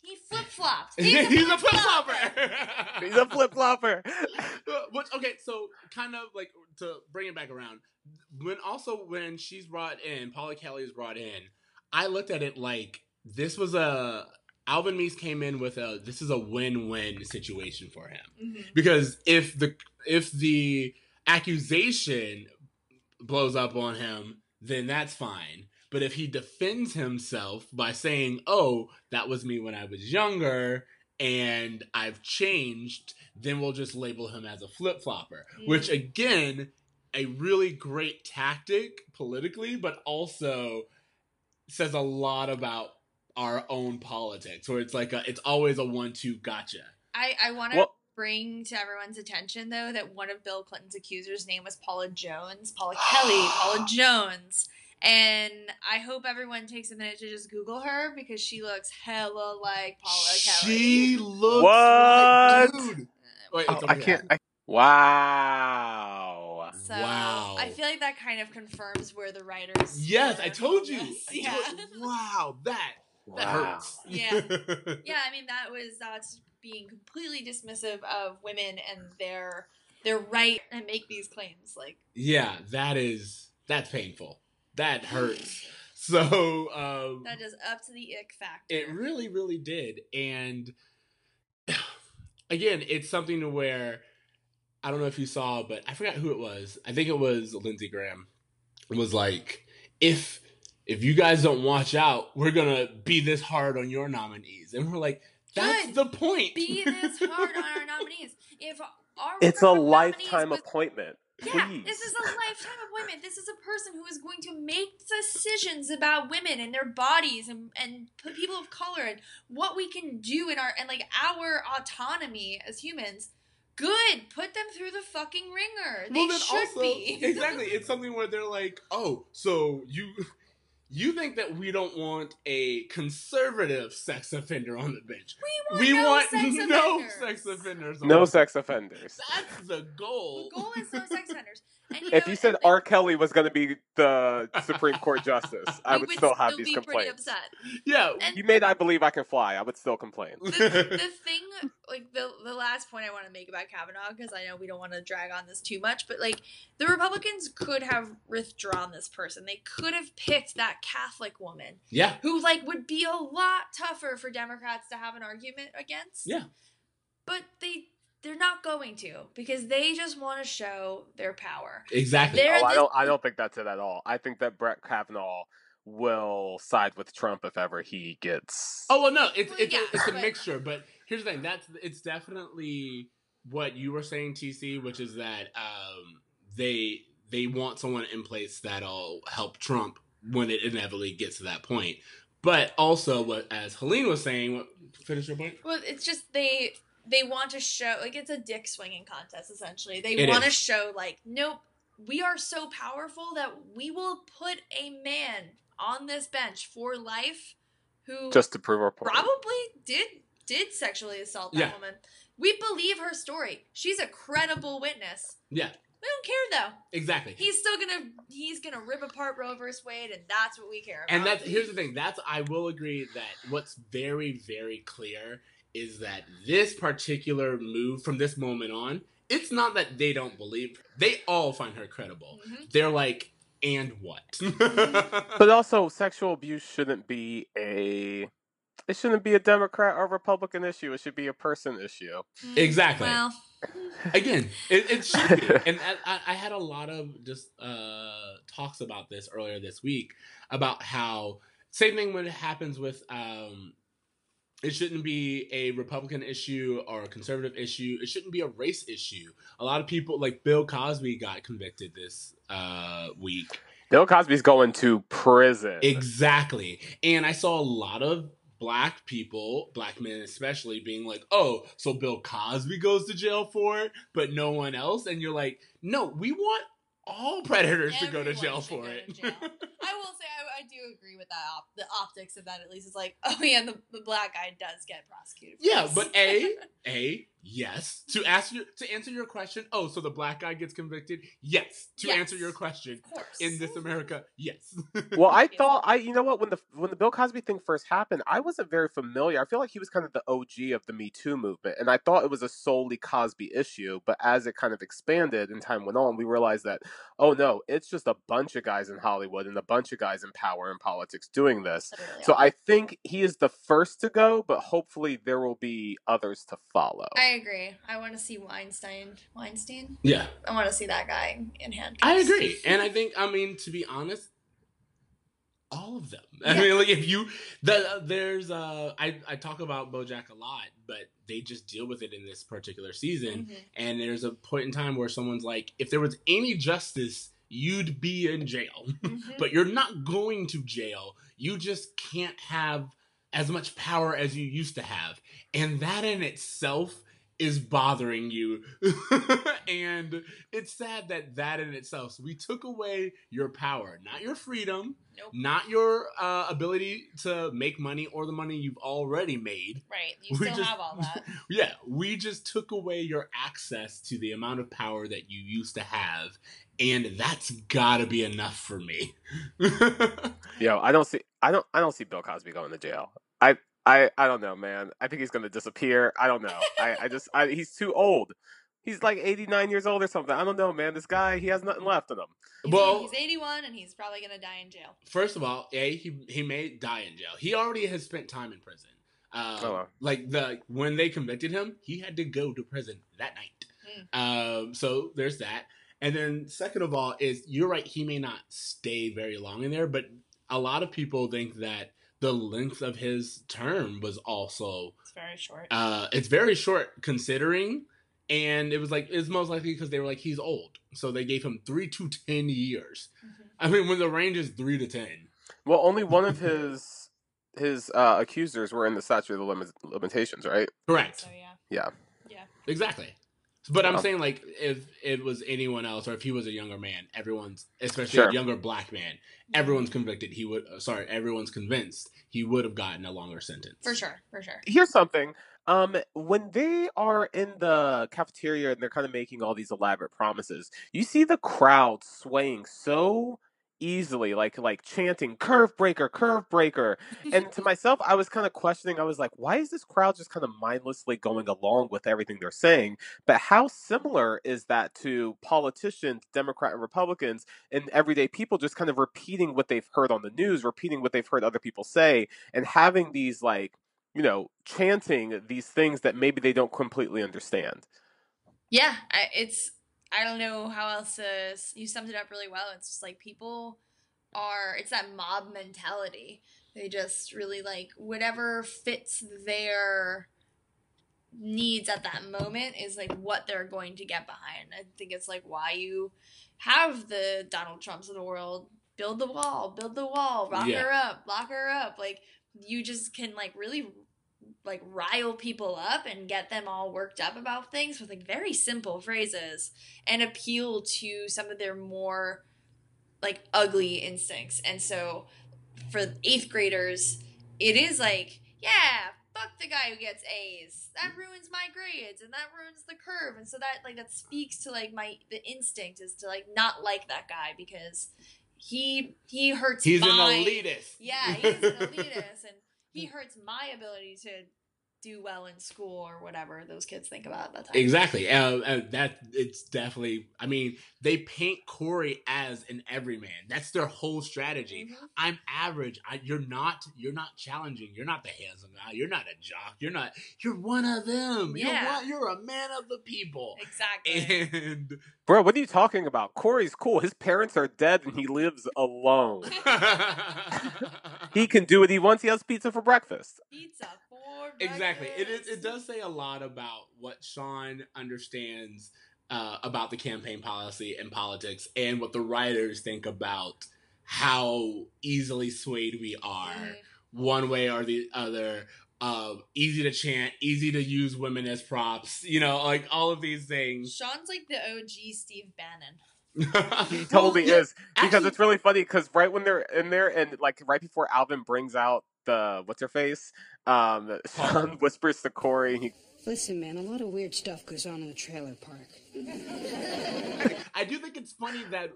he flip flopped. he's, a flip flopper. He's a flip flopper. Which okay, so kind of like to bring it back around. When also when she's brought in, Paula Kelly is brought in. I looked at it like this was a Alvin Meese came in with a this is a win win situation for him Mhm. because if the if the accusation blows up on him, then that's fine. But if he defends himself by saying, "Oh, that was me when I was younger," and I've changed, then we'll just label him as a flip flopper. Which again, a really great tactic politically, but also says a lot about our own politics. Where it's like a, it's always a one two gotcha. I I want to Well- bring to everyone's attention though that one of Bill Clinton's accusers' name was Paula Jones, Paula Kelly, Paula Jones. And I hope everyone takes a minute to just Google her because she looks hella like Paula Kelly. She looks What? like dude. Wait, Oh, I can't. I, wow. So Wow. I feel like that kind of confirms where the writers. Yes, I told you. this. I Yeah. told- wow, that that Wow. hurts. Yeah. yeah, I mean that was that's being completely dismissive of women and their their right and make these claims. Like yeah, that is that's painful. That hurts. So um, that is up to the ick factor. It really, really did. And again, it's something to where I don't know if you saw, but I forgot who it was. I think it was Lindsey Graham. It was like, if if you guys don't watch out, we're gonna be this hard on your nominees. And we're like, that's Good. the point. Be this hard on our nominees. If our It's a lifetime was- appointment. Yeah, Please. this is a lifetime appointment. This is a person who is going to make decisions about women and their bodies and and people of color and what we can do in our and like our autonomy as humans. Good, put them through the fucking ringer. They well, should also, be exactly. It's something where they're like, oh, so you you think that we don't want a conservative sex offender on the bench? We want We no want sex no offenders. sex offenders. on No the sex offenders. That's the goal. The goal is no sex offenders. And you If know, you said R. Kelly was going to be the Supreme Court justice, I we would still have these be pretty complaints. upset. Yeah, And You made I Believe I Can Fly. I would still complain. the, the thing, like the the last point I want to make about Kavanaugh, because I know we don't want to drag on this too much, but like the Republicans could have withdrawn this person. They could have picked that Catholic woman yeah, who like would be a lot tougher for Democrats to have an argument against. Yeah. but they they're not going to because they just want to show their power. exactly. They're Oh, I don't. I don't think that's it at all. I think that Brett Kavanaugh will side with Trump if ever he gets. Oh well, no, it's Well, it's, yeah, it's a but- mixture. But here's the thing: that's it's definitely what you were saying, TC, which is that um, they they want someone in place that'll help Trump when it inevitably gets to that point. But also, what as Helene was saying, what finish your point? Well, it's just they they want to show like it's a dick swinging contest essentially. They It want to show like nope, we are so powerful that we will put a man on this bench for life who just to prove our point. probably did did sexually assault that Yeah. woman. We believe her story. She's a credible witness. Yeah, We don't care though. exactly. He's still gonna he's gonna rip apart Roe versus Wade, and that's what we care about. And that's here's the thing. That's I will agree that what's very very clear is that this particular move from this moment on, it's not that they don't believe her. They all find her credible. Mhm. They're like, and what? But also, sexual abuse shouldn't be a. It shouldn't be a Democrat or Republican issue. It should be a person issue. Mm, exactly. Well, Again, it, it should be. And I, I- I had a lot of just uh, talks about this earlier this week about how same thing when it happens with um, it shouldn't be a Republican issue or a conservative issue. It shouldn't be a race issue. A lot of people, like Bill Cosby, got convicted this uh, week. Bill Cosby's going to prison. Exactly. And I saw a lot of black people, black men especially, being like, oh, so Bill Cosby goes to jail for it, but no one else? And you're like, no, we want all predators to go to jail for it. jail. I will say I, I do agree with that. Op- the optics of that at least is like, oh yeah, the, the black guy does get prosecuted. For yeah, this. but A, A, Yes. To ask you to answer your question, oh, so the black guy gets convicted? Yes. To Yes. answer your question, Of course. in this America, yes. Well, I thought I, you know what, when the when the Bill Cosby thing first happened, I wasn't very familiar. I feel like he was kind of the OG of the Me Too movement, and I thought it was a solely Cosby issue. But as it kind of expanded and time went on, we realized that, oh no, it's just a bunch of guys in Hollywood and a bunch of guys in power and politics doing this. Literally So. I think he is the first to go, but hopefully there will be others to follow. I agree. I want to see Weinstein. Weinstein. yeah. I want to see that guy in handcuffs. I agree. And I think I mean to be honest, all of them. I Yeah. mean like if you the there's uh I, I talk about Bojack a lot, but they just deal with it in this particular season. Mhm. And there's a point in time where someone's like, if there was any justice, you'd be in jail. Mhm. but you're not going to jail. You just can't have as much power as you used to have. And that in itself is bothering you. and it's sad that that in itself, so we took away your power, not your freedom, Nope. not your uh, ability to make money or the money you've already made. Right. You We still just- have all that. Yeah, we just took away your access to the amount of power that you used to have. And that's gotta be enough for me. Yo, I don't see, I don't, I don't see Bill Cosby going to jail. I, I, I don't know, man. I think he's gonna disappear. I don't know. I, I just, I, he's too old. He's like 89 years old or something. I don't know, man. This guy, he has nothing left in him. He's, Well- he's 81 and he's probably gonna die in jail. First of all, a he he may die in jail. He already has spent time in prison. Um, Oh, wow. Like the when they convicted him, he had to go to prison that night. Um, so there's that. And then second of all, is you're right. He may not stay very long in there, but a lot of people think that the length of his term was also It's very short. uh, it's very short considering. And it was like it's most likely because they were like he's old, so they gave him three to ten years. Mhm. I mean, when the range is three to ten. Well, only one of his his uh, accusers were in the statute of the limit, limitations, right? Correct. So yeah. Yeah. Yeah. Exactly. But I'm Um, saying like if it was anyone else or if he was a younger man, everyone's especially Sure. a younger black man, everyone's convicted. He would uh, sorry, everyone's convinced he would have gotten a longer sentence. For sure. For sure. Here's something. Um, when they are in the cafeteria and they're kind of making all these elaborate promises, you see the crowd swaying so easily, like like chanting "curve breaker, curve breaker." And to myself, I was kind of questioning. I was like, why is this crowd just kind of mindlessly going along with everything they're saying? But how similar is that to politicians, Democrat and Republicans, and everyday people just kind of repeating what they've heard on the news, repeating what they've heard other people say, and having these like you know, chanting these things that maybe they don't completely understand. Yeah, it's I don't know how else to. You summed it up really well. It's just like people are. It's that mob mentality. They just really like whatever fits their needs at that moment is like what they're going to get behind. I think it's like why you have the Donald Trumps of the world build the wall, build the wall, rock Yeah. her up, lock her up. Like you just can like really like rile people up and get them all worked up about things with like very simple phrases and appeal to some of their more like ugly instincts. And so for eighth graders, it is like, yeah, fuck the guy who gets A's. That ruins my grades and that ruins the curve. And so that like that speaks to like my the instinct is to like not like that guy because he he hurts He's my an elitist. yeah, he's an elitist, and he hmm. hurts my ability to do well in school or whatever those kids think about at that time. Exactly. Uh, uh, that it's definitely. I mean, they paint Cory as an everyman. That's their whole strategy. Mhm. I'm average. I, you're not. You're not challenging. You're not the handsome guy. You're not a jock. You're not. You're one of them. You're Yeah. one, You're a man of the people. Exactly. And Bro, what are you talking about? Cory's cool. His parents are dead and he lives alone. He can do what he wants. He has pizza for breakfast. Pizza for exactly. It is. It does say a lot about what Shawn understands uh, about the campaign policy and politics, and what the writers think about how easily swayed we are Mhm. one way or the other. Uh, easy to chant, easy to use women as props. You know, like all of these things. Shawn's like the OG Steve Bannon. He totally Well, yeah, is. Because actually- it's really funny because right when they're in there and like right before Alvin brings out the what's her face, um, Shawn whispers to Cory, he Listen, man, a lot of weird stuff goes on in the trailer park. I do think it's funny that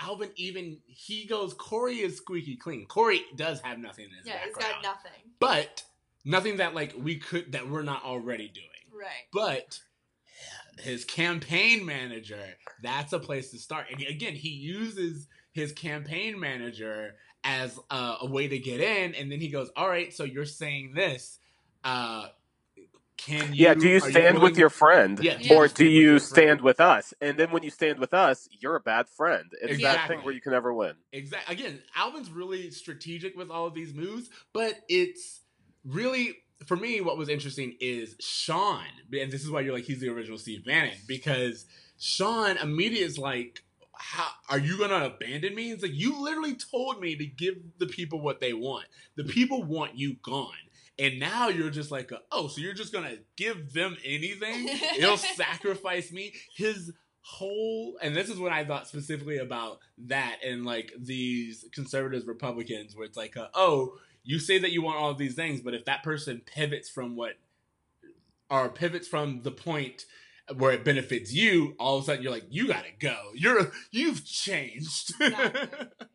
Alvin even he goes. Cory is squeaky clean. Cory does have nothing in his Yeah, he's background, got nothing. but nothing that like we could that we're not already doing. Right. But his campaign manager, that's a place to start. And again, he uses his campaign manager as a, a way to get in, and then he goes, "All right, so you're saying this." Uh, can you? Yeah, do you stand with willing- your friend? Yeah. Or do you friend? stand with us? And then when you stand with us, you're a bad friend. It's that thing where you can never win. Exactly. Again, Alvin's really strategic with all of these moves, but it's really for me what was interesting is Shawn, and this is why you're like he's the original Steve Bannon because Shawn immediately is like, "How are you gonna abandon me?" It's like you literally told me to give the people what they want. The people want you gone. And now you're just like, oh, so you're just gonna give them anything? It'll sacrifice me. His whole and this is what I thought specifically about that and like these conservatives Republicans where it's like uh, oh you say that you want all of these things but if that person pivots from what or pivots from the point where it benefits you all of a sudden you're like you gotta go you're you've changed Exactly. exactly.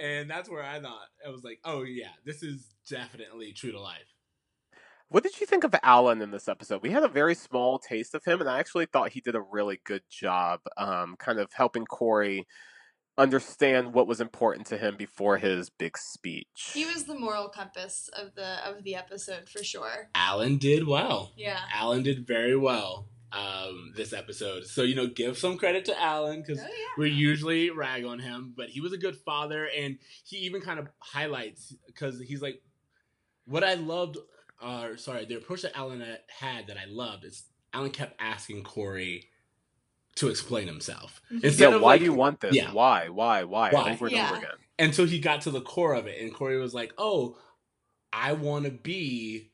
and that's where I thought I was like oh yeah this is definitely true to life What did you think of Alan in this episode? We had a very small taste of him, and I actually thought he did a really good job, um, kind of helping Cory understand what was important to him before his big speech. He was the moral compass of the of the episode for sure. Alan did well Yeah. Alan did very well um, this episode. So you know, give some credit to Alan because Oh yeah. we usually rag on him, but he was a good father, and he even kind of highlights because he's like, what I loved, uh, sorry, the approach that Alan had that I loved is Alan kept asking Cory to explain himself instead yeah, of why like, do you want this? Yeah. Why? Why? Why? Why? Over and Yeah. over again. until he got to the core of it, and Cory was like, oh, I want to be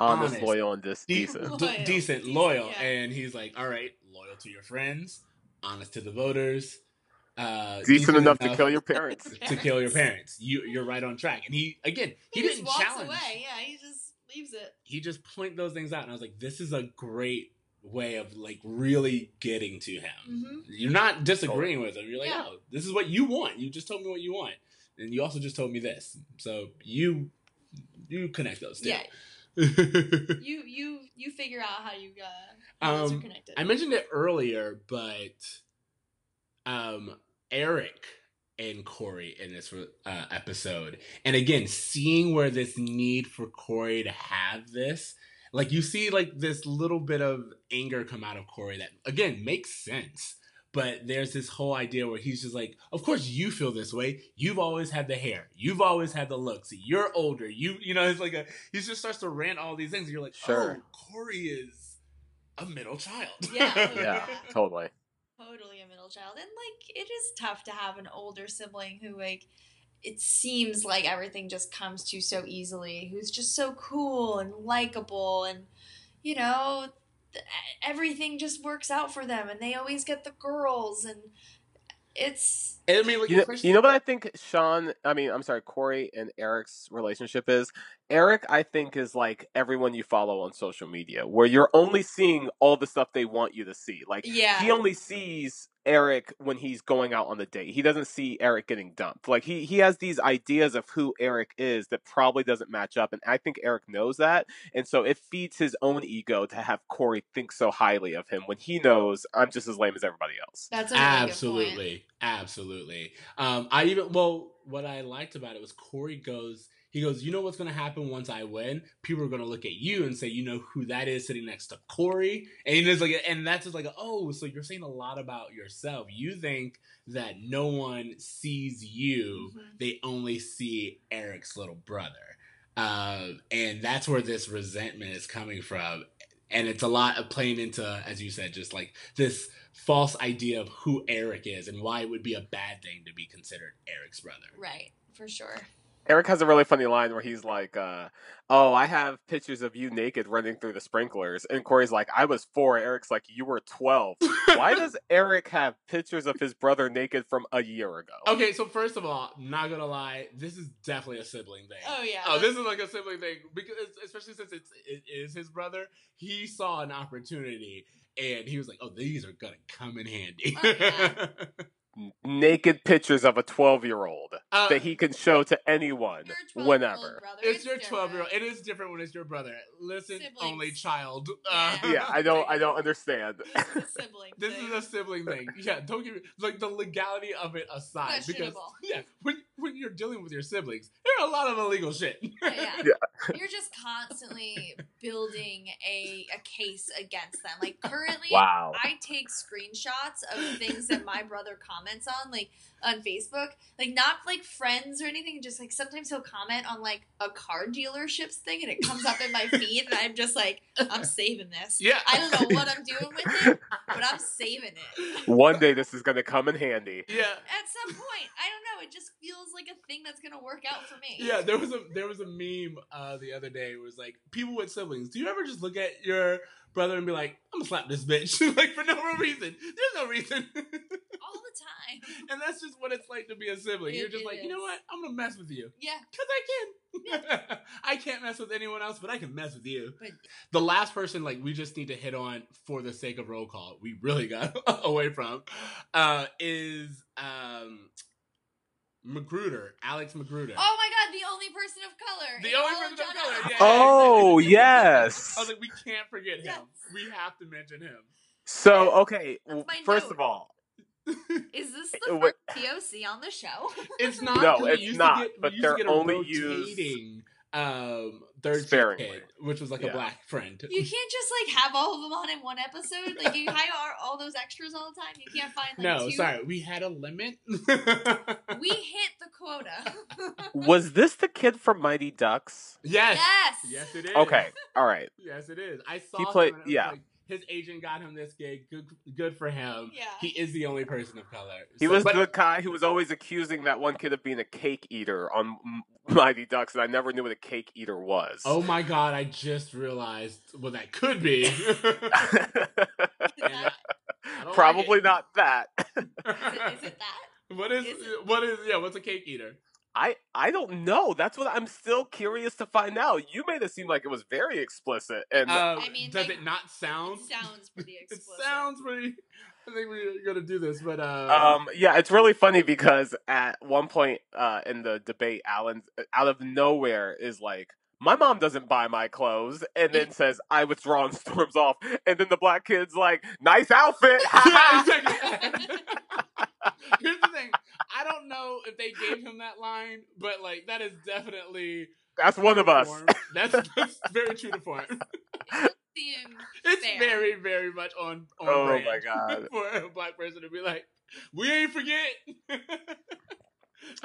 Honest, Honest. loyal, and just de- decent. Loyal. decent, Decent, loyal, yeah. and he's like, "All right, loyal to your friends, honest to the voters, uh, Decent enough to kill your parents. to kill your parents. You you're right on track." And he again, he, He, just didn't walks challenge. away. Yeah, he just leaves it. He just pointed those things out, and I was like, "This is a great way of like really getting to him. Mhm. You're not disagreeing with him. You're like, Yeah. oh, this is what you want. You just told me what you want, and you also just told me this. So you you connect those two. Yeah, you you you figure out how you uh, how those are Um, connected. I mentioned it earlier, but um, Eric and Cory in this uh, episode, and again, seeing where this need for Cory to have this, like you see, like this little bit of anger come out of Cory that again makes sense. But there's this whole idea where he's just like, of course you feel this way. You've always had the hair. You've always had the looks. You're older. You, you know, it's like a. He just starts to rant all these things. And you're like, oh, Sure. oh, Cory is a middle child. Yeah. Yeah, totally. totally a middle child and like it is tough to have an older sibling who like it seems like everything just comes to so easily who's just so cool and likable and you know th- everything just works out for them and they always get the girls and it's And I mean, like, You know, especially- you know what I think Shawn, I mean, I'm sorry, Cory and Eric's relationship is? Eric, I think, is like everyone you follow on social media, where you're only seeing all the stuff they want you to see. Like, yeah he only sees Eric when he's going out on the date. He doesn't see Eric getting dumped. Like he he has these ideas of who Eric is that probably doesn't match up, and I think Eric knows that, and so it feeds his own ego to have Cory think so highly of him when he knows I'm just as lame as everybody else. that's a really good point. absolutely, absolutely. Um, I even well, what I liked about it was Cory goes. He goes, you know what's going to happen once I win? People are going to look at you and say, you know who that is sitting next to Cory, and it's like, and that's just like, oh, so you're saying a lot about yourself. You think that no one sees you; Mhm. they only see Eric's little brother, um, and that's where this resentment is coming from. And it's a lot of playing into, as you said, just like this false idea of who Eric is and why it would be a bad thing to be considered Eric's brother. right for sure Eric has a really funny line where he's like, uh, "Oh, I have pictures of you naked running through the sprinklers," and Cory's like, "I was four. Eric's like, "You were 12. Why does Eric have pictures of his brother naked from a year ago? Okay, so first of all, not gonna lie, this is definitely a sibling thing. Oh yeah. Oh, this is like a sibling thing because especially since it's it is his brother. He saw an opportunity and he was like, "Oh, these are gonna come in handy." Oh, yeah. Naked pictures of a 12 year old Uh, that he can show to anyone Your whenever. brother, it's your twelve year old. It is different when it's your brother. Listen, Siblings. only child. Yeah. Yeah, I don't, I don't understand. It's a sibling. This thing. is a sibling thing. Yeah, don't give me like the legality of it aside. Because yeah, when when you're dealing with your siblings, there are a lot of illegal shit. Yeah, yeah. Yeah. You're just constantly building a a case against them. Like currently, Wow. I take screenshots of things that my brother comments on, like on Facebook. Like not like friends or anything, just like sometimes he'll comment on like a car dealership's thing and it comes up in my feed and I'm just like, I'm saving this. Yeah. I don't know what I'm doing with it, but I'm saving it. One day this is going to come in handy. yeah. At some point, I don't know, it just feels like a thing that's gonna work out for me. Yeah, there was a there was a meme uh, the other day. It was like people with siblings. Do you ever just look at your brother and be like, "I'm gonna slap this bitch," like for no real reason? There's no reason, All the time. and that's just what it's like to be a sibling. It- You're just like, you know what? I'm gonna mess with you Yeah. because I can. I can't mess with anyone else, but I can mess with you. But The last person, like, we just need to hit on for the sake of roll call. We really got away from uh, is um, McGruder, Alex McGruder. Oh my god, the only person of color. The only person of John color, Adams. yeah. Oh, yes. I was like, we can't forget him. Yes. We have to mention him. So, okay, That's first note. of all, Is this the what- first POC on the show? It's not. No, it's not, To get, but we used they're to get a only used um, third sparingly. kid, which was like Yeah. a black friend. You can't just like have all of them on in one episode. Like you hire all- all those extras all the time. You can't find like no, two. sorry, we had a limit. We hit the quota. was this the kid from Mighty Ducks? yes, yes. yes, it is. Okay, all right. Yes, it is. I saw He him played- and I was yeah. like, his agent got him this gig. Good, good for him. Yeah. He is the only person of color. He So- was but- the guy who was always accusing that one kid of being a cake eater on M- Mighty Ducks, and I never knew what a cake eater was. Oh my god! I just realized what that could be. And I- I don't Probably oh like not that. Is it, is it that? What is, Is it- what is yeah? What's a cake eater? I I don't know. That's what I'm still curious to find out. You made it seem like it was very explicit, and Um, I mean, does like, it not sound? It sounds pretty explicit. It sounds pretty. I think we're gonna do this, but uh, um, yeah, it's really funny because at one point uh, in the debate, Alan out of nowhere is like. My mom doesn't buy my clothes, and then says, "I withdraw and storms off." And then the black kid's like, "Nice outfit." Here's the thing: I don't know if they gave him that line, but like that is definitely That's one of us. That's that's very true to form. It's fair. very, very much on. on Oh brand my God. For a black person to be like, "We ain't forget."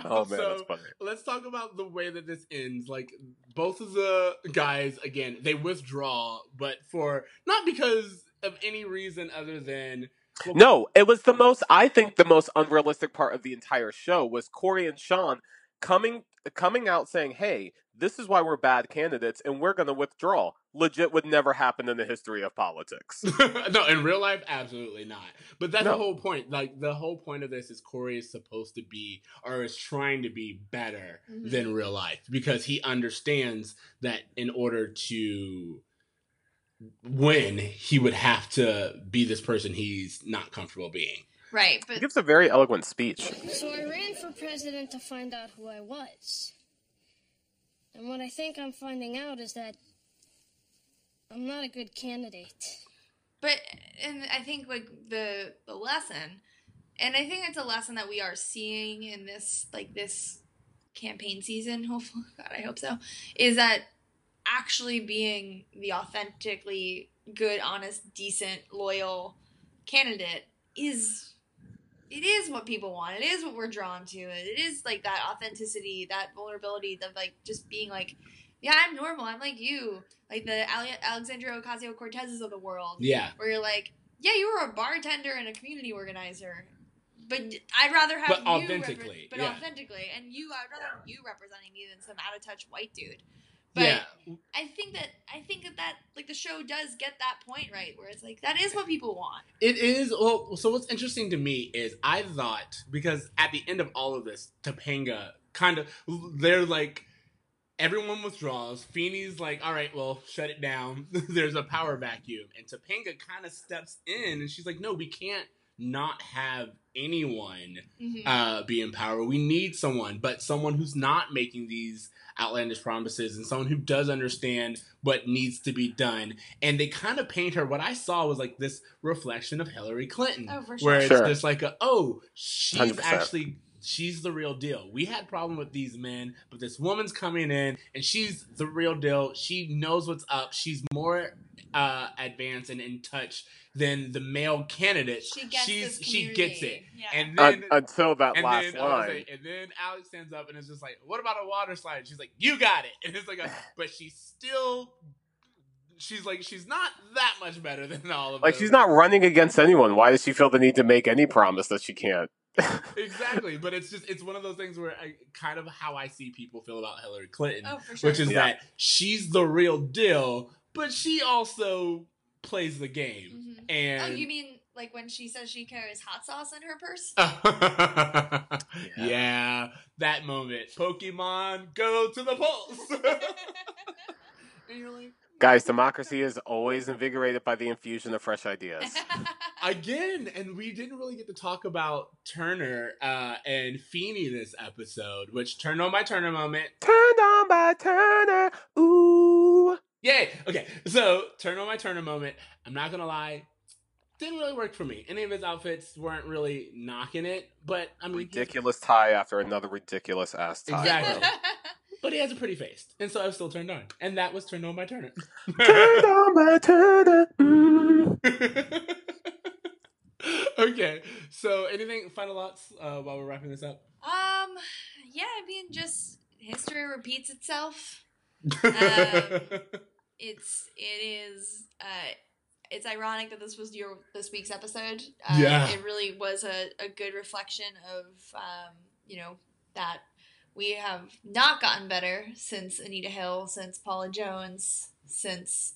Oh man, So, that's funny. let's talk about the way that this ends. Like both of the guys, again, they withdraw, but for not because of any reason other than well, No, it was the most. I think the most unrealistic part of the entire show was Cory and Shawn coming coming out saying, "Hey, this is why we're bad candidates, and we're going to withdraw." Legit would never happen in the history of politics. no, in real life, absolutely not. But that's the No. whole point. Like the whole point of this is Cory is supposed to be or is trying to be better Mhm. than real life because he understands that in order to win, he would have to be this person he's not comfortable being. right, he but gives a very eloquent speech. So I ran for president to find out who I was. And what I think I'm finding out is that I'm not a good candidate. But and I think like the the lesson, and I think it's a lesson that we are seeing in this like this campaign season. Hopefully, God, I hope so. Is that actually being the authentically good, honest, decent, loyal candidate is it is what people want. It is what we're drawn to. It is like that authenticity, that vulnerability, of like just being like, yeah, I'm normal. I'm like you, like the Ale- Alexandria Ocasio Cortezes of the world Yeah. where you're like, yeah, you were a bartender and a community organizer, but I'd rather have But you authentically, repre- but yeah. authentically, and you, I'd rather have you representing me than some out of touch white dude. But yeah, I think that I think that that like the show does get that point right, where it's like that is what people want. It is. Well, so what's interesting to me is I thought because at the end of all of this, Topanga kind of they're like everyone withdraws. Feeney's like, all right, well, shut it down. There's a power vacuum, and Topanga kind of steps in, and she's like, no, we can't not have anyone Mhm. uh, be in power. We need someone, but someone who's not making these outlandish promises and someone who does understand what needs to be done. And they kind of paint her. What I saw was like this reflection of Hillary Clinton, Oh, for where sure. it's Sure. just like, a, oh, she's 100%. actually. She's the real deal. We had problem with these men, but this woman's coming in and she's the real deal. She knows what's up. She's more uh, advanced and in touch than the male candidate. She gets She's she gets it. Yeah. And Un- then until that and last then, line. like- and then Alex stands up and is just like, "What about a water slide?" She's like, "You got it." And it's like, a, but she's still, she's like, she's not that much better than all of like them. she's not running against anyone. Why does she feel the need to make any promise that she can't? Exactly. But it's just, it's one of those things where I kind of how I see people feel about Hillary Clinton, oh, for sure. which is Yeah. that she's the real deal, but she also plays the game. Mhm And oh, you mean like when she says she carries hot sauce in her purse? yeah. that moment. Pokemon, go to the polls. and you're like, Guys, democracy is always invigorated by the infusion of fresh ideas. again, and we didn't really get to talk about Turner uh, and Feeney this episode, which turned on my Turner moment. Turned on by Turner. Ooh. Yay! Okay, so turn on my Turner moment. I'm not gonna lie, didn't really work for me. Any of his outfits weren't really knocking it, but I mean, he's- Ridiculous tie after another ridiculous ass tie. Exactly. but he has a pretty face, and so I was still turned on, and that was turned on by Turner. Turned on by Turner. Ooh. okay, so anything final thoughts uh, while we're wrapping this up? um, yeah, I mean, just history repeats itself. It's it is uh it's ironic that this was your this week's episode. Uh, Yeah. it really was a, a good reflection of um, you know that we have not gotten better since Anita Hill, since Paula Jones, since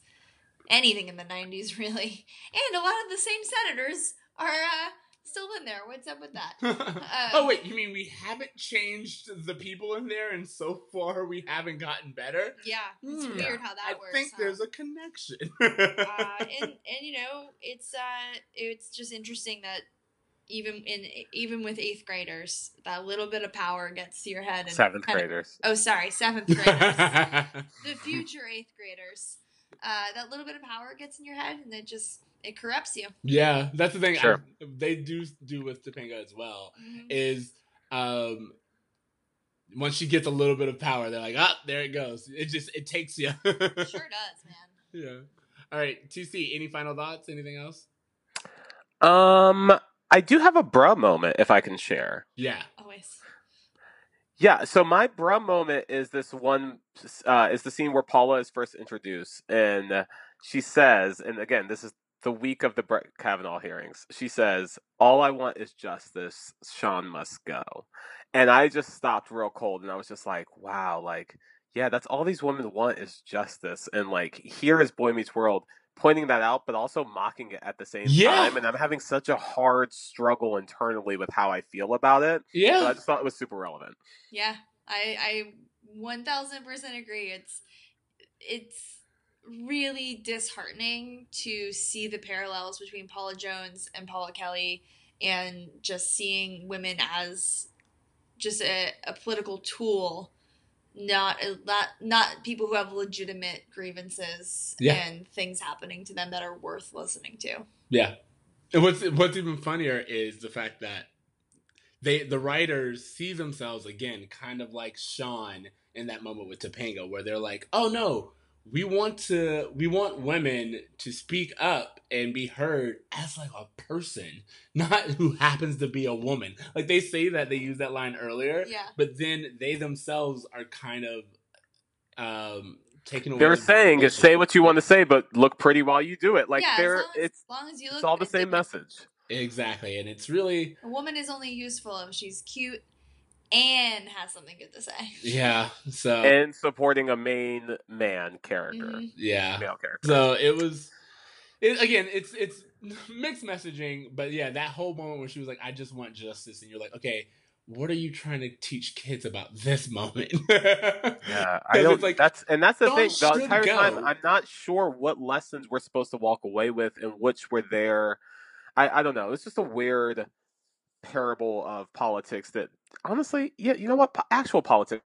anything in the '90s, really, and a lot of the same senators are uh, still in there. What's up with that? oh wait, you mean we haven't changed the people in there, and so far we haven't gotten better? Yeah, it's Hmm. weird how that I works. I think huh? there's a connection. uh, and and you know it's uh it's just interesting that even in even with eighth graders that little bit of power gets to your head and Seventh kind of- graders. oh sorry seventh graders the future eighth graders uh that little bit of power gets in your head and it just it corrupts you yeah, that's the thing. I- Sure. they do do with Topanga as well. Mhm. Is um. Once she gets a little bit of power, they're like, "Ah, there it goes." It just it takes you. sure does man Yeah. All right, TC. Any final thoughts? Anything else? Um, I do have a bruh moment if I can share. Yeah. always Yeah, so my bruh moment is this one uh, is the scene where Paula is first introduced, and uh, she says, and again, this is the week of the Brett Kavanaugh hearings. She says, "All I want is justice. Shawn must go," and I just stopped real cold, and I was just like, "Wow, like, yeah, that's all these women want is justice." And like, here is Boy Meets World pointing that out, but also mocking it at the same Yeah. time, and I'm having such a hard struggle internally with how I feel about it. So I just thought it was super relevant. yeah i i 1000% agree it's it's really disheartening to see the parallels between Paula Jones and Paula Kelly and just seeing women as just a, a political tool not not not people who have legitimate grievances Yeah. and things happening to them that are worth listening to. Yeah. And what's what's even funnier is the fact that they the writers see themselves again kind of like Shawn in that moment with Topanga where they're like, "Oh no, we want to we want women to speak up and be heard as like a person, not who happens to be a woman." Like they say that they use that line earlier, Yeah. but then they themselves are kind of um taking away They're saying is say what you want to say, but look pretty while you do it. Like yeah, they're as long as, it's as long as you look it's all the same like, message. exactly, and it's really A woman is only useful if she's cute and has something good to say. yeah. So and supporting a main man character, Mhm. yeah. male character. So it was, it, again, it's it's mixed messaging, but yeah, that whole moment where she was like, "I just want justice," and you're like, okay, what are you trying to teach kids about this moment? Yeah, I don't. it's like, that's and that's the thing. The should entire time. I'm not sure what lessons we're supposed to walk away with and which were there. I I don't know. It's just a weird parable of politics that honestly, yeah, you know what? Po- Actual politics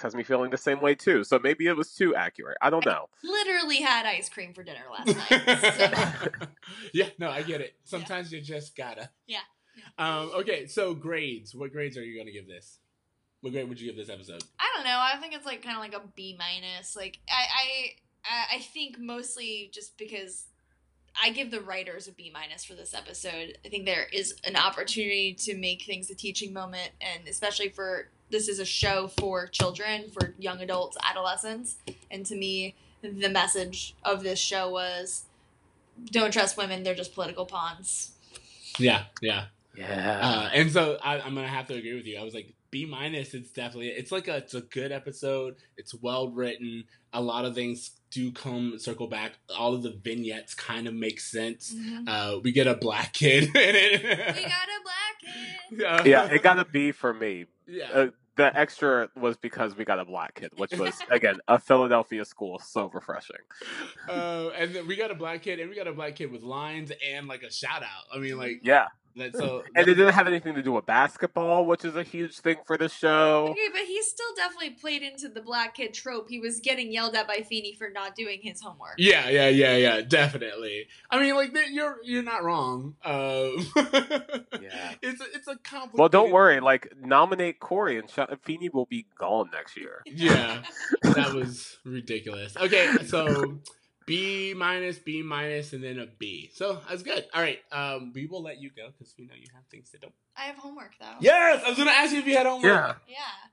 has me feeling the same way too. So maybe it was too accurate. I don't know. Literally had ice cream for dinner last night. So. yeah, no, I get it. Sometimes you just gotta. Yeah. Um. Okay. So grades. What grades are you gonna give this? What grade would you give this episode? I don't know. I think it's like kind of like a B minus. Like I, I, I- I think mostly just because I give the writers a B minus for this episode. I think there is an opportunity to make things a teaching moment, and especially for this is a show for children, for young adults, adolescents, and to me, the message of this show was, don't trust women; they're just political pawns. Yeah. Yeah. Yeah. Uh, and so I, I'm gonna have to agree with you. I was like B minus. It's definitely it's like a it's a good episode. It's well written. A lot of things do come circle back. All of the vignettes kind of make sense. Uh, we get a black kid in it. We got a black kid. yeah. yeah, it got a B for me. yeah. Uh, the extra was because we got a black kid, which was again a Philadelphia school, so refreshing. Uh, and then we got a black kid, and we got a black kid with lines and like a shout out. I mean, like Yeah, that. So and it didn't have anything to do with basketball, which is a huge thing for the show. Okay, but he still definitely played into the black kid trope. He was getting yelled at by Feeney for not doing his homework. Yeah, yeah, yeah, yeah, definitely. I mean, like you're you're not wrong. Um, Yeah. it's a, it's a complicated. Well, don't worry. Like, nominate Cory, and Sh- Feeney will be gone next year. Yeah, that was ridiculous. Okay, so B minus, B minus, and then a B. So that's good. All right, um, we will let you go because we know you have things to do. I have homework though. Yes, I was gonna ask you if you had homework. Yeah.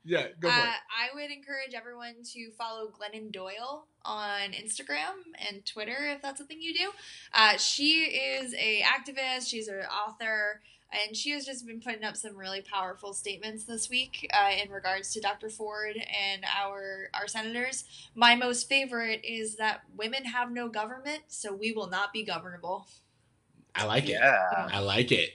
Yeah. yeah, go for Uh, it. I would encourage everyone to follow Glennon Doyle on Instagram and Twitter if that's a thing you do. Uh, she is a activist. She's an author, and she has just been putting up some really powerful statements this week uh, in regards to Dr. Ford and our our senators. My most favorite is that women have no government, so we will not be governable. I like it. Yeah. I like it.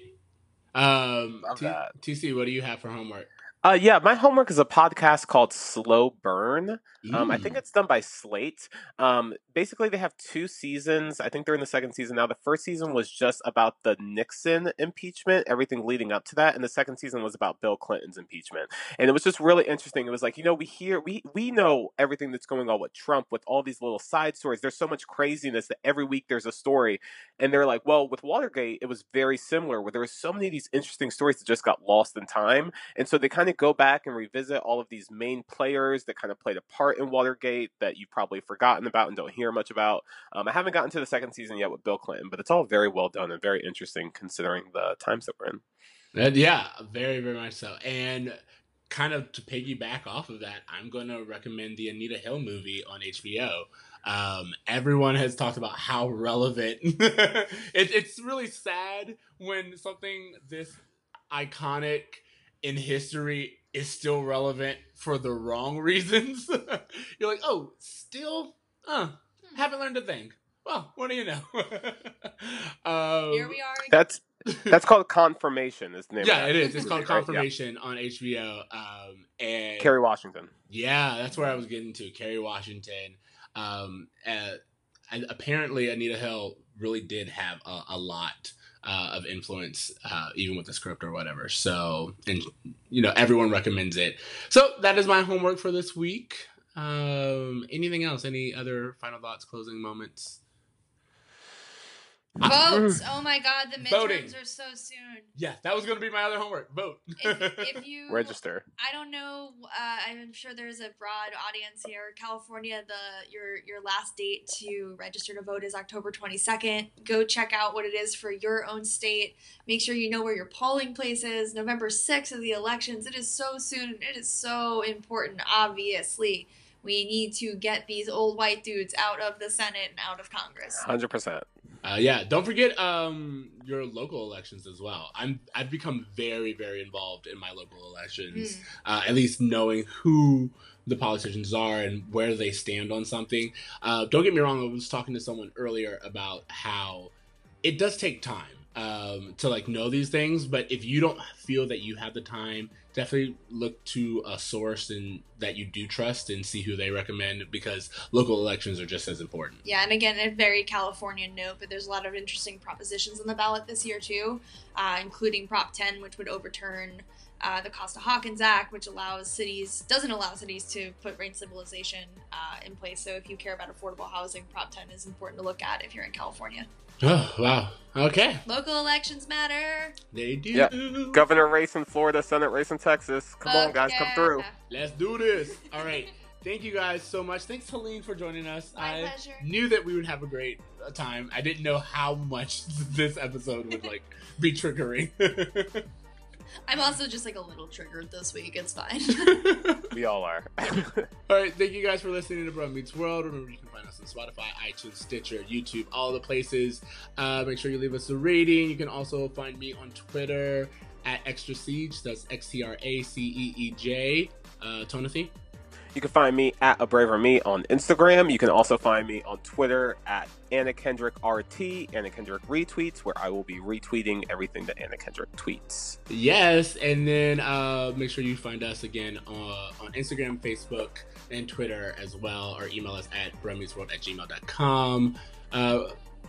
Um, Love T- TC, what do you have for homework? Uh, yeah, my homework is a podcast called Slow Burn. Um, I think it's done by Slate. Um, basically, they have two seasons. I think they're in the second season now. The first season was just about the Nixon impeachment, everything leading up to that, and the second season was about Bill Clinton's impeachment. And it was just really interesting. It was like, you know, we hear, we we know everything that's going on with Trump, with all these little side stories. There's so much craziness that every week there's a story, and they're like, well, with Watergate, it was very similar, where there were so many of these interesting stories that just got lost in time. And so they kind of go back and revisit all of these main players that kind of played a part in Watergate that you've probably forgotten about and don't hear much about. Um, I haven't gotten to the second season yet with Bill Clinton, but it's all very well done and very interesting considering the times that we're in. Uh, yeah, very, very much so. And kind of to piggyback off of that, I'm going to recommend the Anita Hill movie on HBO. Um, everyone has talked about how relevant. it, it's really sad when something this iconic in history is still relevant for the wrong reasons. You're like, oh, still, uh, haven't learned a thing. Well, what do you know? um, Here we are. Again. That's that's called Confirmation. Is the name? yeah, of it. It's movie, called right? Yeah. Confirmation on HBO. Um, and Kerry Washington. yeah, that's where I was getting to. Kerry Washington. Um, uh, and apparently Anita Hill really did have a, a lot uh, of influence, uh, even with the script or whatever. So, and you know, everyone recommends it. So that is my homework for this week. Um, anything else? Any other final thoughts, closing moments? Votes. Oh my God, the midterms Voting. are so soon. Yeah, that was going to be my other homework. Vote. If, if you Register. I don't know. Uh, I'm sure there's a broad audience here. California, the your your last date to register to vote is October 22nd. Go check out what it is for your own state. Make sure you know where your polling place is. November 6th is the elections. It is so soon. It is so important. Obviously, we need to get these old white dudes out of the Senate and out of Congress. Hundred percent. Uh, yeah, don't forget um, your local elections as well. I'm I've become very very involved in my local elections. Uh, at least knowing who the politicians are and where they stand on something. Uh, don't get me wrong. I was talking to someone earlier about how it does take time um, to like know these things, but if you don't feel that you have the time, definitely look to a source and that you do trust and see who they recommend because local elections are just as important. Yeah, and again, a very California note, but there's a lot of interesting propositions on the ballot this year too, uh, including Prop 10, which would overturn uh, the Costa Hawkins Act, which allows cities doesn't allow cities to put rate stabilization uh, in place. So if you care about affordable housing, Prop 10 is important to look at if you're in California. Oh wow. Okay, Local elections matter. they do. Yeah. Governor race in Florida, Senate race in Texas. Come on, Fuck guys, come through. Let's do this. All right. Thank you guys so much. Thanks, Helene, for joining us. My I pleasure. knew that we would have a great uh, time. I didn't know how much this episode would like be triggering. I'm also just like a little triggered this week. It's fine. We all are. All right, thank you guys for listening to Bruh Meets World. Remember, you can find us on Spotify, iTunes, Stitcher, YouTube, all the places. Uh, make sure you leave us a rating. You can also find me on Twitter at Extra Ceej. That's X T R A C E E J. Uh, Tonathy. You can find me at a braver me on Instagram. You can also find me on Twitter at Anna Kendrick RT, Anna Kendrick retweets, where I will be retweeting everything that Anna Kendrick tweets. Yes, and then uh, make sure you find us again uh, on Instagram, Facebook, and Twitter as well, or email us at bruhmeetsworld at gmail.com. Uh,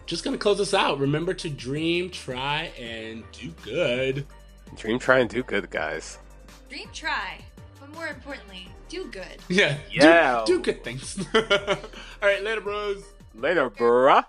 just gonna close us out. Remember to dream, try, and do good. Dream, try, and do good, guys. Dream try, but more importantly, do good. Yeah, Yeah. Do, do good things. All right, later, bros. Later, bruh.